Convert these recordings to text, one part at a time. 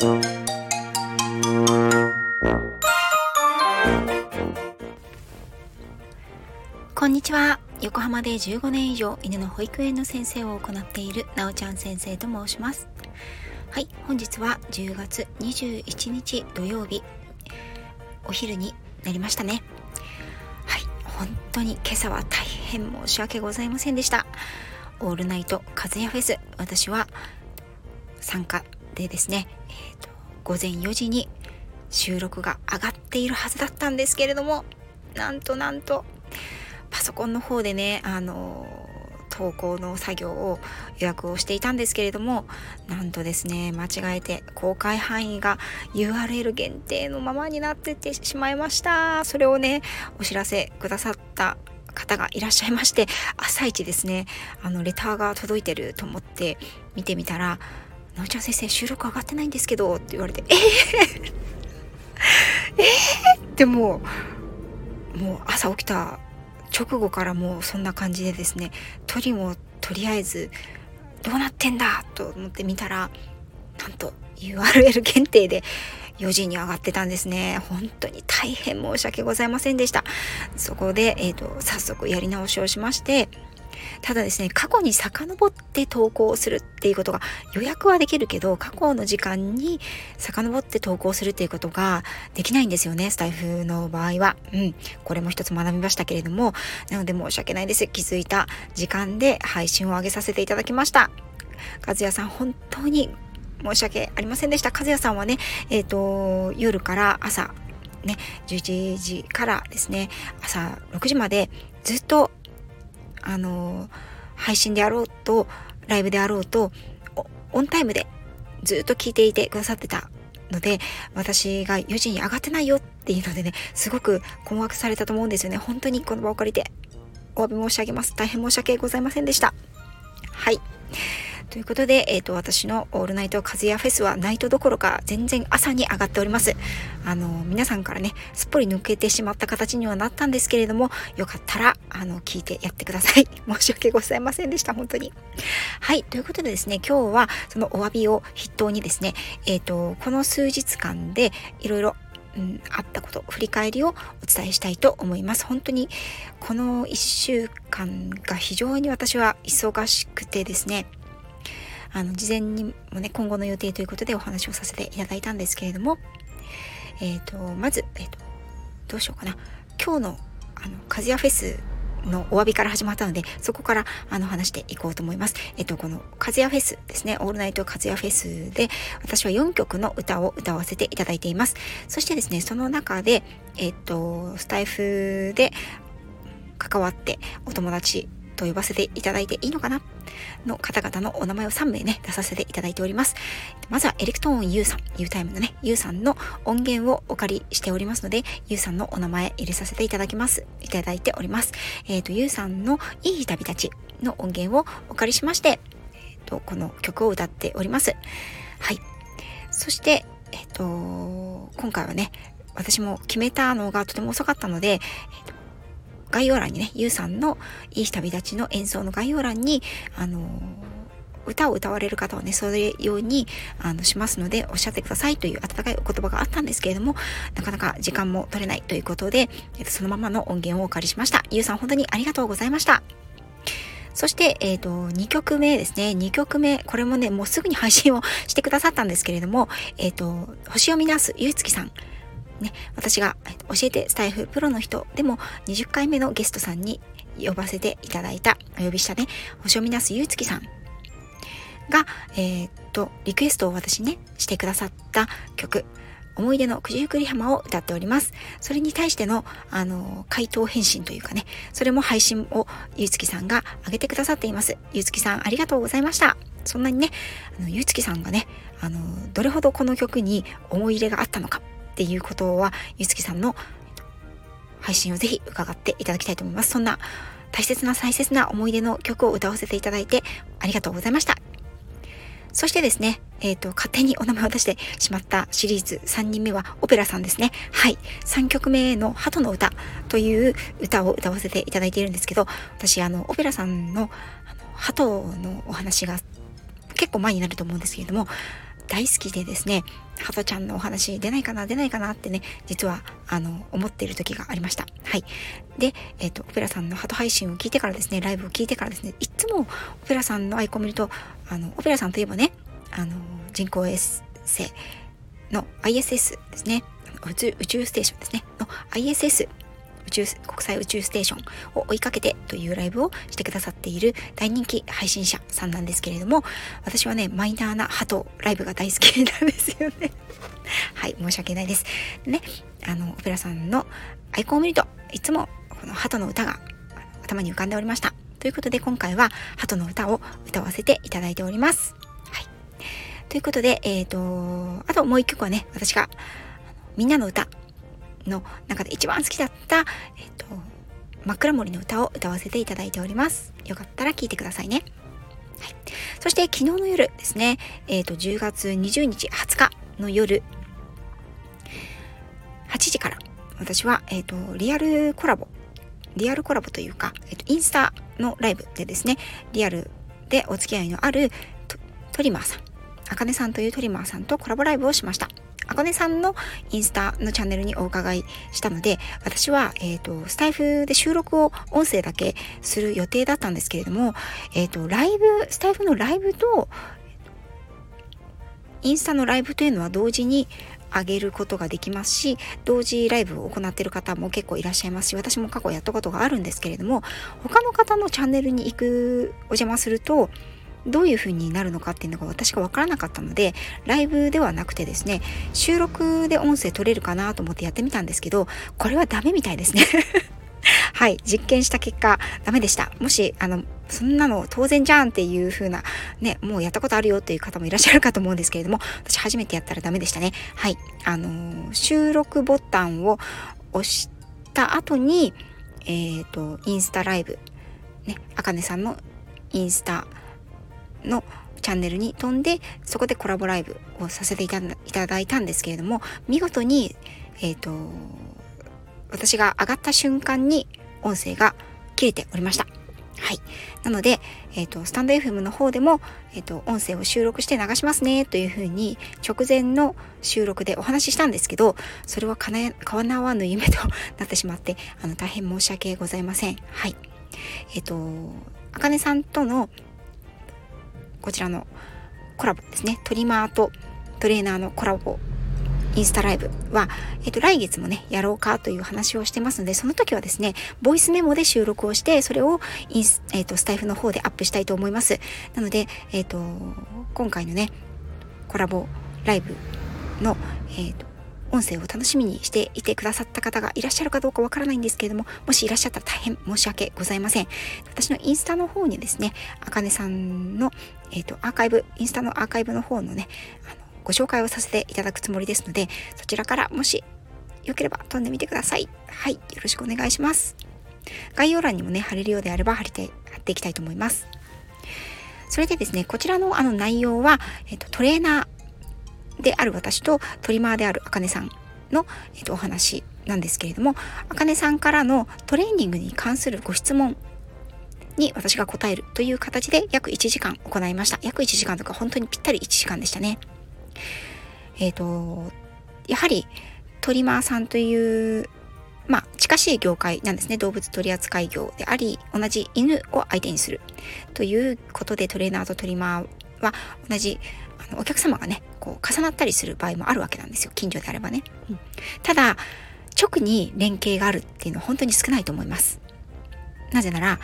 こんにちは。横浜で15年以上犬の保育園の先生を行っているなおちゃん先生と申します。はい本日は10月21日土曜日。お昼になりましたね。はい本当に今朝は大変申し訳ございませんでした。オールナイト和也フェス私は参加でですね、えーと、午前4時に収録が上がっているはずだったんですけれどもなんとなんとパソコンの方でねあの投稿の作業を予約をしていたんですけれどもなんとですね間違えて公開範囲が URL 限定のままになっててしまいました。それをねお知らせくださった方がいらっしゃいまして朝一ですねあのレターが届いてると思って見てみたら「なおちゃん先生収録上がってないんですけど」って言われて「えー、えー、ってもうもう朝起きた直後からもうそんな感じでですね鳥もとりあえずどうなってんだと思って見たらなんと URL 限定で4時に上がってたんですね。本当に大変申し訳ございませんでした。そこで、えっ、ー、と、早速やり直しをしまして、ただですね、過去に遡って投稿するっていうことが予約はできるけど、過去の時間に遡って投稿するっていうことができないんですよね、スタイフの場合は。うん。これも一つ学びましたけれども、なので申し訳ないです。気づいた時間で配信を上げさせていただきました。和也さん、本当に申し訳ありませんでした。和也さんはね、えっ、ー、と、夜から朝、ね、11時からですね、朝6時までずっとあの配信であろうとライブであろうとオンタイムでずっと聞いていてくださってたので私が4時に上がってないよっていうのでねすごく困惑されたと思うんですよね。本当にこの場を借りてお詫び申し上げます。大変申し訳ございませんでした。はい。ということで、えっ、ー、と、私のオールナイト和也フェスはナイトどころか全然朝に上がっております。あの、皆さんからね、すっぽり抜けてしまった形にはなったんですけれども、よかったら、あの、聞いてやってください。申し訳ございませんでした、本当に。はい、ということでですね、今日はそのお詫びを筆頭にですね、えっ、ー、と、この数日間でいろいろうん、あったこと振り返りをお伝えしたいと思います本当にこの1週間が非常に私は忙しくてですねあの事前にもね今後の予定ということでお話をさせていただいたんですけれどもえ、ー、とまず、えーと、どうしようかな今日のあのカズヤフェスのお詫びから始まったので、そこからあの話していこうと思います。えっと、このカズヤフェスですね、オールナイトカズヤフェスで、私は4曲の歌を歌わせていただいています。そしてですね、その中で、えっと、スタイフで関わってお友達と呼ばせていただいていいのかなの方々のお名前を3名ね、出させていただいております。まずはエレクトーン U さん、U タイムのね、U さんの音源をお借りしておりますので、U さんのお名前入れさせていただきます。いただいております。えっ、ー、と、U さんのいい旅立ちの音源をお借りしまして、えっ、ー、と、この曲を歌っております。はい。そして、えっ、ー、と、今回はね、私も決めたのがとても遅かったので、えっ、概要欄にね、ゆうさんのいい旅立ちの演奏の概要欄に、あの歌を歌われる方はね、それように、あの、しますので、おっしゃってくださいという温かいお言葉があったんですけれども、なかなか時間も取れないということで、えっと、そのままの音源をお借りしました。ゆうさん本当にありがとうございました。そして、えっ、ー、と、2曲目ですね。2曲目。これもね、もうすぐに配信をしてくださったんですけれども、えっ、ー、と、星を見なすゆうつきさん。ね、私が教えてスタイフプロの人でも20回目のゲストさんに呼ばせていただいた、お呼びしたね、星をみなすゆうつきさんが、えー、っと、リクエストを私ね、してくださった曲、思い出の九十九里浜を歌っております。それに対しての、あの、回答返信というかね、それも配信をゆうつきさんが上げてくださっています。ゆうつきさんありがとうございました。そんなにね、あのゆうつきさんがね、あの、どれほどこの曲に思い入れがあったのか、っていうことは、ゆつきさんの配信をぜひ伺っていただきたいと思います。そんな大切な大切な思い出の曲を歌わせていただいてありがとうございました。そしてですね、えっ、ー、と、勝手にお名前を出してしまったシリーズ3人目はオペラさんですね。はい。3曲目の鳩の歌という歌を歌わせていただいているんですけど、私、あの、オペラさんのあの鳩のお話が結構前になると思うんですけれども、大好きでですねハトちゃんのお話出ないかな出ないかなってね実はあの思っている時がありました。はい。で、えっ、ー、とオペラさんのハト配信を聞いてからですねライブを聞いてからですねいつもオペラさんのアイコンを見るとあのオペラさんといえばねあの人工衛星の ISS ですね。宇宙宇宙ステーションですね。の ISS 宇宙国際宇宙ステーションを追いかけてというライブをしてくださっている大人気配信者さんなんですけれども私はねマイナーな鳩ライブが大好きなんですよね。はい申し訳ないです。ねあのオペラさんのアイコンを見るといつもこの鳩の歌が頭に浮かんでおりました。ということで今回は鳩の歌を歌わせていただいております。はい。ということでえっ、ー、とあともう一曲はね私がみんなの歌。の中で一番好きだった、えっと、真っ暗森の歌を歌わせていただいております。よかったら聴いてくださいね。はい、そして昨日の夜ですね、えっ、と、10月20日、20日の夜、8時から。私は、えっ、と、リアルコラボ、リアルコラボというか、えっ、と、インスタのライブでですね、リアルでお付き合いのあるトリマーさん、あかねさんというトリマーさんとコラボライブをしました。あかねさんのインスタのチャンネルにお伺いしたので、私は、えっ、ー、と、スタイフで収録を音声だけする予定だったんですけれども、えっ、ー、と、ライブ、スタイフのライブと、インスタのライブというのは同時に上げることができますし同時ライブを行っている方も結構いらっしゃいますし私も過去やったことがあるんですけれども他の方のチャンネルに行くお邪魔するとどういう風になるのかっていうのが私が分からなかったのでライブではなくてですね収録で音声取れるかなと思ってやってみたんですけどこれはダメみたいですね はい、実験した結果、ダメでした。もし、あの、そんなの当然じゃんっていう風な、ね、もうやったことあるよっていう方もいらっしゃるかと思うんですけれども、私初めてやったらダメでしたね。はい、あのー、収録ボタンを押した後に、えっ、ー、と、インスタライブ、ね、あかねさんのインスタのチャンネルに飛んでそこでコラボライブをさせていただいたんですけれども見事に、えーと、私が上がった瞬間に音声が切れておりました。はい。なので、えっ、ー、と、スタンド FM の方でも、えっ、ー、と、音声を収録して流しますね、というふうに、直前の収録でお話ししたんですけど、それはかなわぬ夢となってしまって、あの、大変申し訳ございません。はい。えっ、ー、と、あかねさんとのこちらのコラボですねトリマーとトレーナーのコラボインスタライブは、えっと、来月もね、やろうかという話をしてますので、その時はですね、ボイスメモで収録をして、それをインス、えっと、スタイフの方でアップしたいと思います。なので、えっと、今回のね、コラボライブの、えっと、音声を楽しみにしていてくださった方がいらっしゃるかどうかわからないんですけれども、もしいらっしゃったら大変申し訳ございません。私のインスタの方にですね、あかねさんの、えっ、ー、と、アーカイブ、インスタのアーカイブの方のね、あのご紹介をさせていただくつもりですので、そちらからもしよければ飛んでみてください。はい、よろしくお願いします。概要欄にもね、貼れるようであれば貼りて、貼っていきたいと思います。それでですね、こちらのあの内容は、えっ、と、トレーナー、である私とトリマーであるあかねさんの、えっと、お話なんですけれどもあかねさんからのトレーニングに関するご質問に私が答えるという形で約1時間行いました約1時間とか本当にぴったり1時間でしたねえっ、ー、とやはりトリマーさんというまあ、近しい業界なんですね。動物取扱業であり、同じ犬を相手にするということでトレーナーとトリマーは同じあのお客様がね、こう重なったりする場合もあるわけなんですよ。近所であればね、うん、ただ直に連携があるっていうのは本当に少ないと思います。なぜなら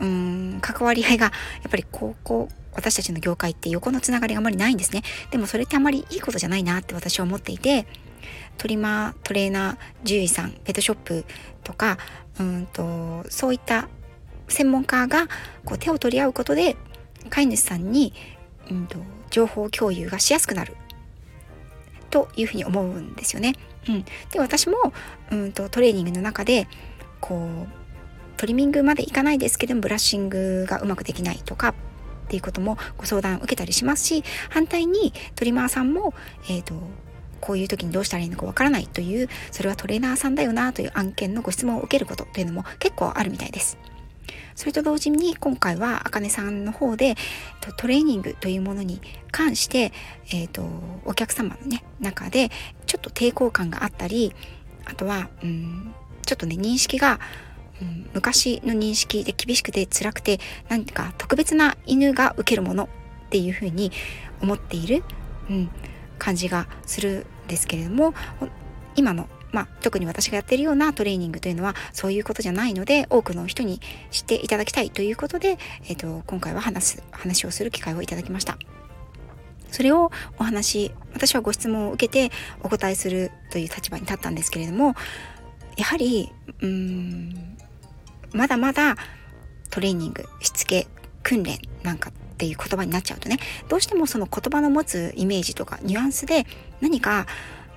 うーん関わり合いがやっぱり高校私たちの業界って横のつながりがあまりないんですね。でもそれってあまりいいことじゃないなって私は思っていてトリマートレーナー獣医さんペットショップとかうんとそういった専門家がこう手を取り合うことで飼い主さんに、うんと情報共有がしやすくなるというふうに思うんですよね。うん、で私もうんとトレーニングの中でこうトリミングまでいかないですけどもブラッシングがうまくできないとかっていうこともご相談を受けたりしますし反対にトリマーさんも、えーと、こういう時にどうしたらいいのかわからないというそれはトレーナーさんだよなという案件のご質問を受けることというのも結構あるみたいです。それと同時に今回はあかねさんの方でトレーニングというものに関して、えーと、お客様のね中でちょっと抵抗感があったりあとは、うん、ちょっとね認識が、うん、昔の認識で厳しくて辛くて何か特別な犬が受けるものっていうふうに思っている、うん、感じがするんですけれども今のまあ、特に私がやってるようなトレーニングというのはそういうことじゃないので多くの人に知っていただきたいということで、えーと、今回は話す話をする機会をいただきました。それをお話私はご質問を受けてお答えするという立場に立ったんですけれどもやはりうんまだまだトレーニングしつけ訓練なんかっていう言葉になっちゃうとねどうしてもその言葉の持つイメージとかニュアンスで何か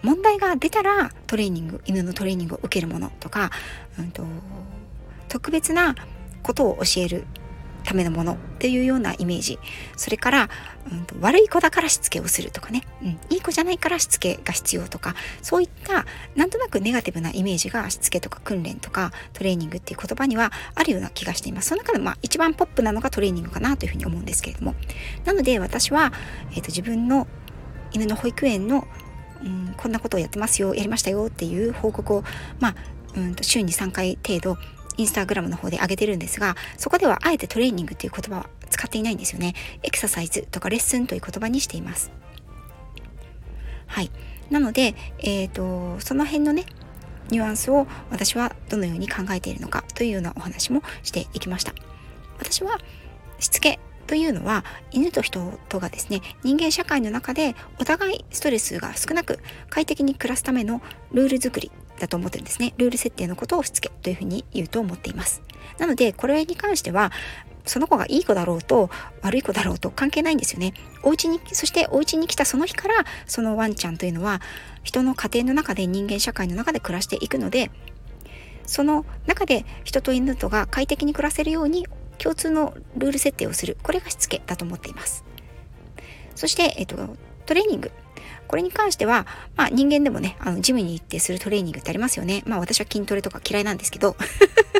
問題が出たらトレーニング犬のトレーニングを受けるものとか、うんと、特別なことを教えるためのものっていうようなイメージ。それから、うんと、悪い子だからしつけをするとかね、うん、いい子じゃないからしつけが必要とか。そういったなんとなくネガティブなイメージがしつけとか訓練とかトレーニングっていう言葉にはあるような気がしています。その中でまあ一番ポップなのがトレーニングかなというふうに思うんですけれども。なので私は、えーと自分の犬の保育園のうん、こんなことをやってますよやりましたよっていう報告を、まあ、うんと週に3回程度インスタグラムの方で上げてるんですがそこではあえてトレーニングっていう言葉は使っていないんですよね。エクササイズとかレッスンという言葉にしています。はい。なので、えーと、その辺のねニュアンスを私はどのように考えているのかというようなお話もしていきました。私はしつけというのは犬と人とがですね人間社会の中でお互いストレスが少なく快適に暮らすためのルール作りだと思ってるんですねルール設定のことをしつけというふうに言うと思っていますなのでこれに関してはその子がいい子だろうと悪い子だろうと関係ないんですよね。お家に、そしてお家に来たその日からそのワンちゃんというのは人の家庭の中で人間社会の中で暮らしていくのでその中で人と犬とが快適に暮らせるように共通のルール設定をする。これがしつけだと思っています。そして、えっと、トレーニング。これに関しては、まあ人間でもね、あの、ジムに行ってするトレーニングってありますよね。まあ私は筋トレとか嫌いなんですけど、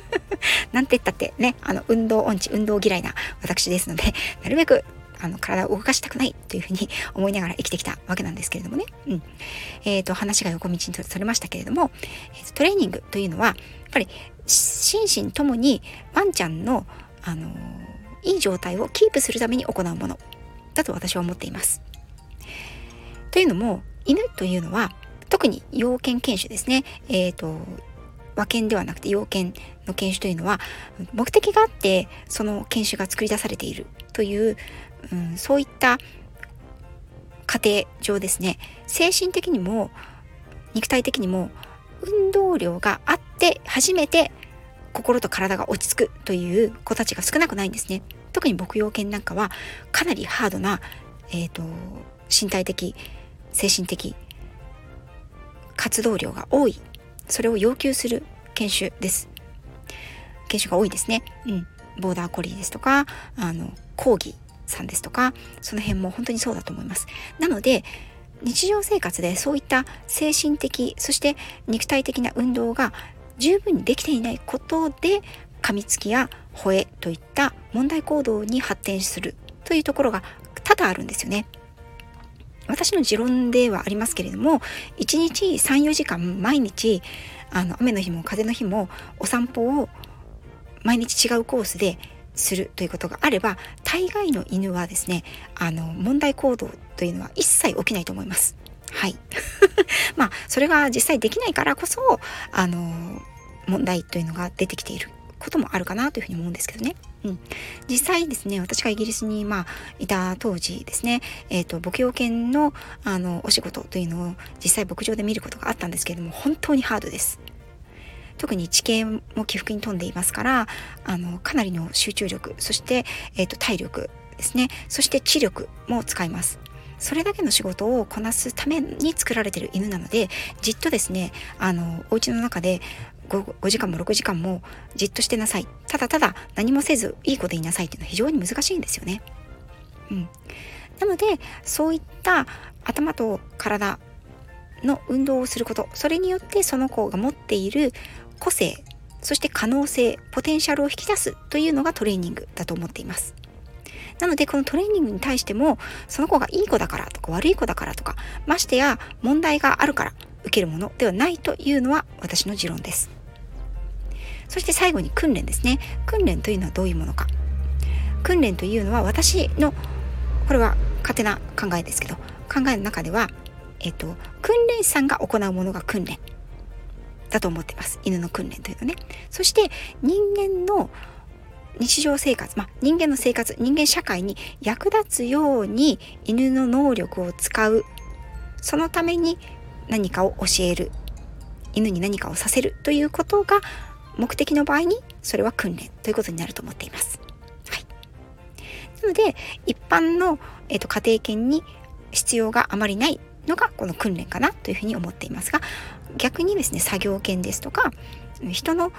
なんて言ったってね、あの、運動音痴、運動嫌いな私ですので、なるべくあの体を動かしたくないというふうに思いながら生きてきたわけなんですけれどもね。うん。えっ、ー、と、話が横道にそれましたけれども、えー、トレーニングというのは、やっぱり心身ともにワンちゃんのあのいい状態をキープするために行うものだと私は思っています。というのも犬というのは特に要犬犬種ですね、えーと、和犬ではなくて要犬の犬種というのは目的があってその犬種が作り出されているという、うん、そういった過程上ですね精神的にも肉体的にも運動量があって初めて心と体が落ち着くという子たちが少なくないんですね。特に牧羊犬なんかはかなりハードな、えーと、身体的精神的活動量が多い。それを要求する犬種です。犬種が多いですね。うん。ボーダーコリーですとかあのコーギさんですとかその辺も本当にそうだと思います。なので日常生活でそういった精神的そして肉体的な運動が十分にできていないことで噛みつきや吠えといった問題行動に発展するというところが多々あるんですよね。私の持論ではありますけれども1日34時間毎日あの雨の日も風の日もお散歩を毎日違うコースでするということがあれば大概の犬はですねあの問題行動というのは一切起きないと思います。はい。まあ、それが実際できないからこそ、あの、問題というのが出てきていることもあるかなというふうに思うんですけどね。うん、実際ですね、私がイギリスに、まあ、いた当時ですね、えっ、ー、と、牧羊犬の、あの、お仕事というのを実際牧場で見ることがあったんですけれども、本当にハードです。特に地形も起伏に富んでいますから、あの、かなりの集中力、そして、えっ、ー、と、体力ですね、そして知力も使います。それだけの仕事をこなすために作られてる犬なのでじっとですねあのお家の中で 5, 5時間も6時間もじっとしてなさいただただ何もせずいい子でいなさいっていうのは非常に難しいんですよね。うん、なのでそういった頭と体の運動をすることそれによってその子が持っている個性そして可能性、ポテンシャルを引き出すというのがトレーニングだと思っています。なので、このトレーニングに対しても、その子がいい子だからとか悪い子だからとか、ましてや問題があるから受けるものではないというのは私の持論です。そして最後に訓練ですね。訓練というのはどういうものか。訓練というのは私の、これは勝手な考えですけど、考えの中では、えっと、訓練士さんが行うものが訓練だと思ってます。犬の訓練というのね。そして人間の日常生活、まあ、人間の生活、人間社会に役立つように犬の能力を使う。そのために何かを教える。犬に何かをさせるということが目的の場合にそれは訓練ということになると思っています。はい、なので一般の、えーと、家庭犬に必要があまりないのがこの訓練かなというふうに思っていますが逆にですね作業犬ですとか人の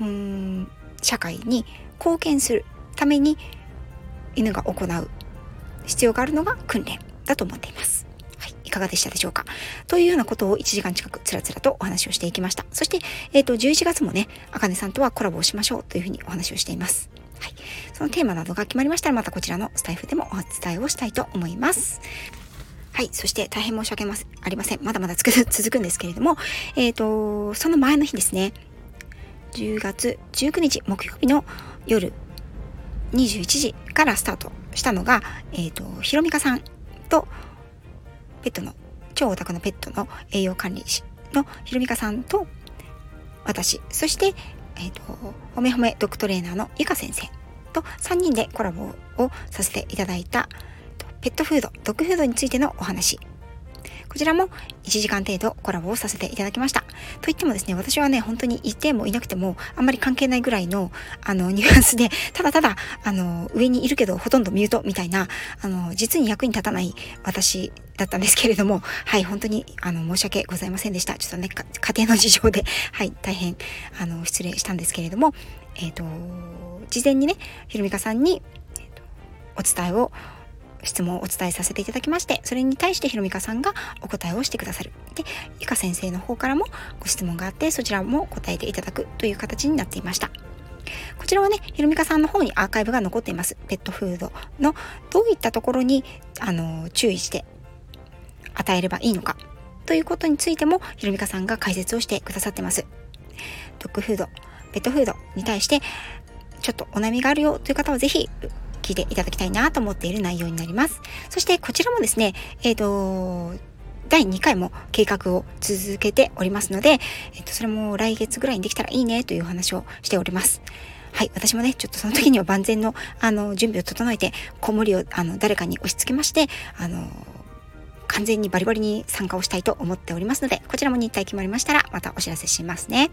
うーん社会に貢献するために犬が行う必要があるのが訓練だと思っています。はい、いかがでしたでしょうか？というようなことを1時間近くつらつらとお話をしていきました。そして、えっ、ー、と、11月もね、あかねさんとはコラボをしましょうというふうにお話をしています。はい。そのテーマなどが決まりましたら、またこちらのスタイフでもお伝えをしたいと思います。はい。そして大変申し訳ありません。まだまだ 続くんですけれども、えっ、ー、と、その前の日ですね。10月19日木曜日の夜21時からスタートしたのが、えっ、ー、と、ひろみかさんと、ペットの、超オタクのペットの栄養管理士のひろみかさんと、私、そして、えっ、ー、と、ほめほめドッグトレーナーのゆか先生と3人でコラボをさせていただいた、ペットフード、ドッグフードについてのお話。こちらも1時間程度コラボをさせていただきました。といってもですね、私はね、本当にいてもいなくても、あんまり関係ないぐらいの、あの、ニュアンスで、ただただ、あの、上にいるけど、ほとんどミュートみたいな、あの、実に役に立たない私だったんですけれども、はい、本当に、あの、申し訳ございませんでした。ちょっとね、家庭の事情で、はい、大変、あの、失礼したんですけれども、えっ、ー、と、事前にね、ひろみかさんに、えーお伝えを質問をお伝えさせていただきまして、それに対してひろみかさんがお答えをしてくださる。で、ゆか先生の方からもご質問があって、そちらも答えていただくという形になっていました。こちらはね、ひろみかさんの方にアーカイブが残っています。ペットフードのどういったところに、あの、注意して与えればいいのかということについても、ひろみかさんが解説をしてくださってます。ドッグフード、ペットフードに対して、ちょっとお悩みがあるよという方はぜひ聞いていただきたいなと思っている内容になります。そしてこちらもですね、えっ、ー、と、第2回も計画を続けておりますので、えっ、と、それも来月ぐらいにできたらいいねという話をしております。はい、私もね、ちょっとその時には万全の、あの、準備を整えて、子守を、あの、誰かに押し付けまして、あの、完全にバリバリに参加をしたいと思っておりますので、こちらも日程決まりましたら、またお知らせしますね。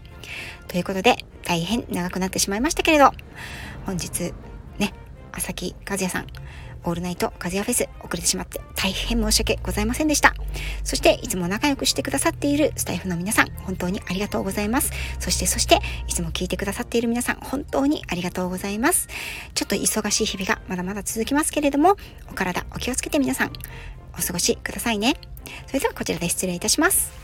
ということで、大変長くなってしまいましたけれど、本日、朝木和也さん、オールナイト和也フェス遅れてしまって大変申し訳ございませんでした。そしていつも仲良くしてくださっているスタイフの皆さん、本当にありがとうございます。そしてそして、いつも聞いてくださっている皆さん、本当にありがとうございます。ちょっと忙しい日々がまだまだ続きますけれども、お体お気をつけて皆さん、お過ごしくださいね。それではこちらで失礼いたします。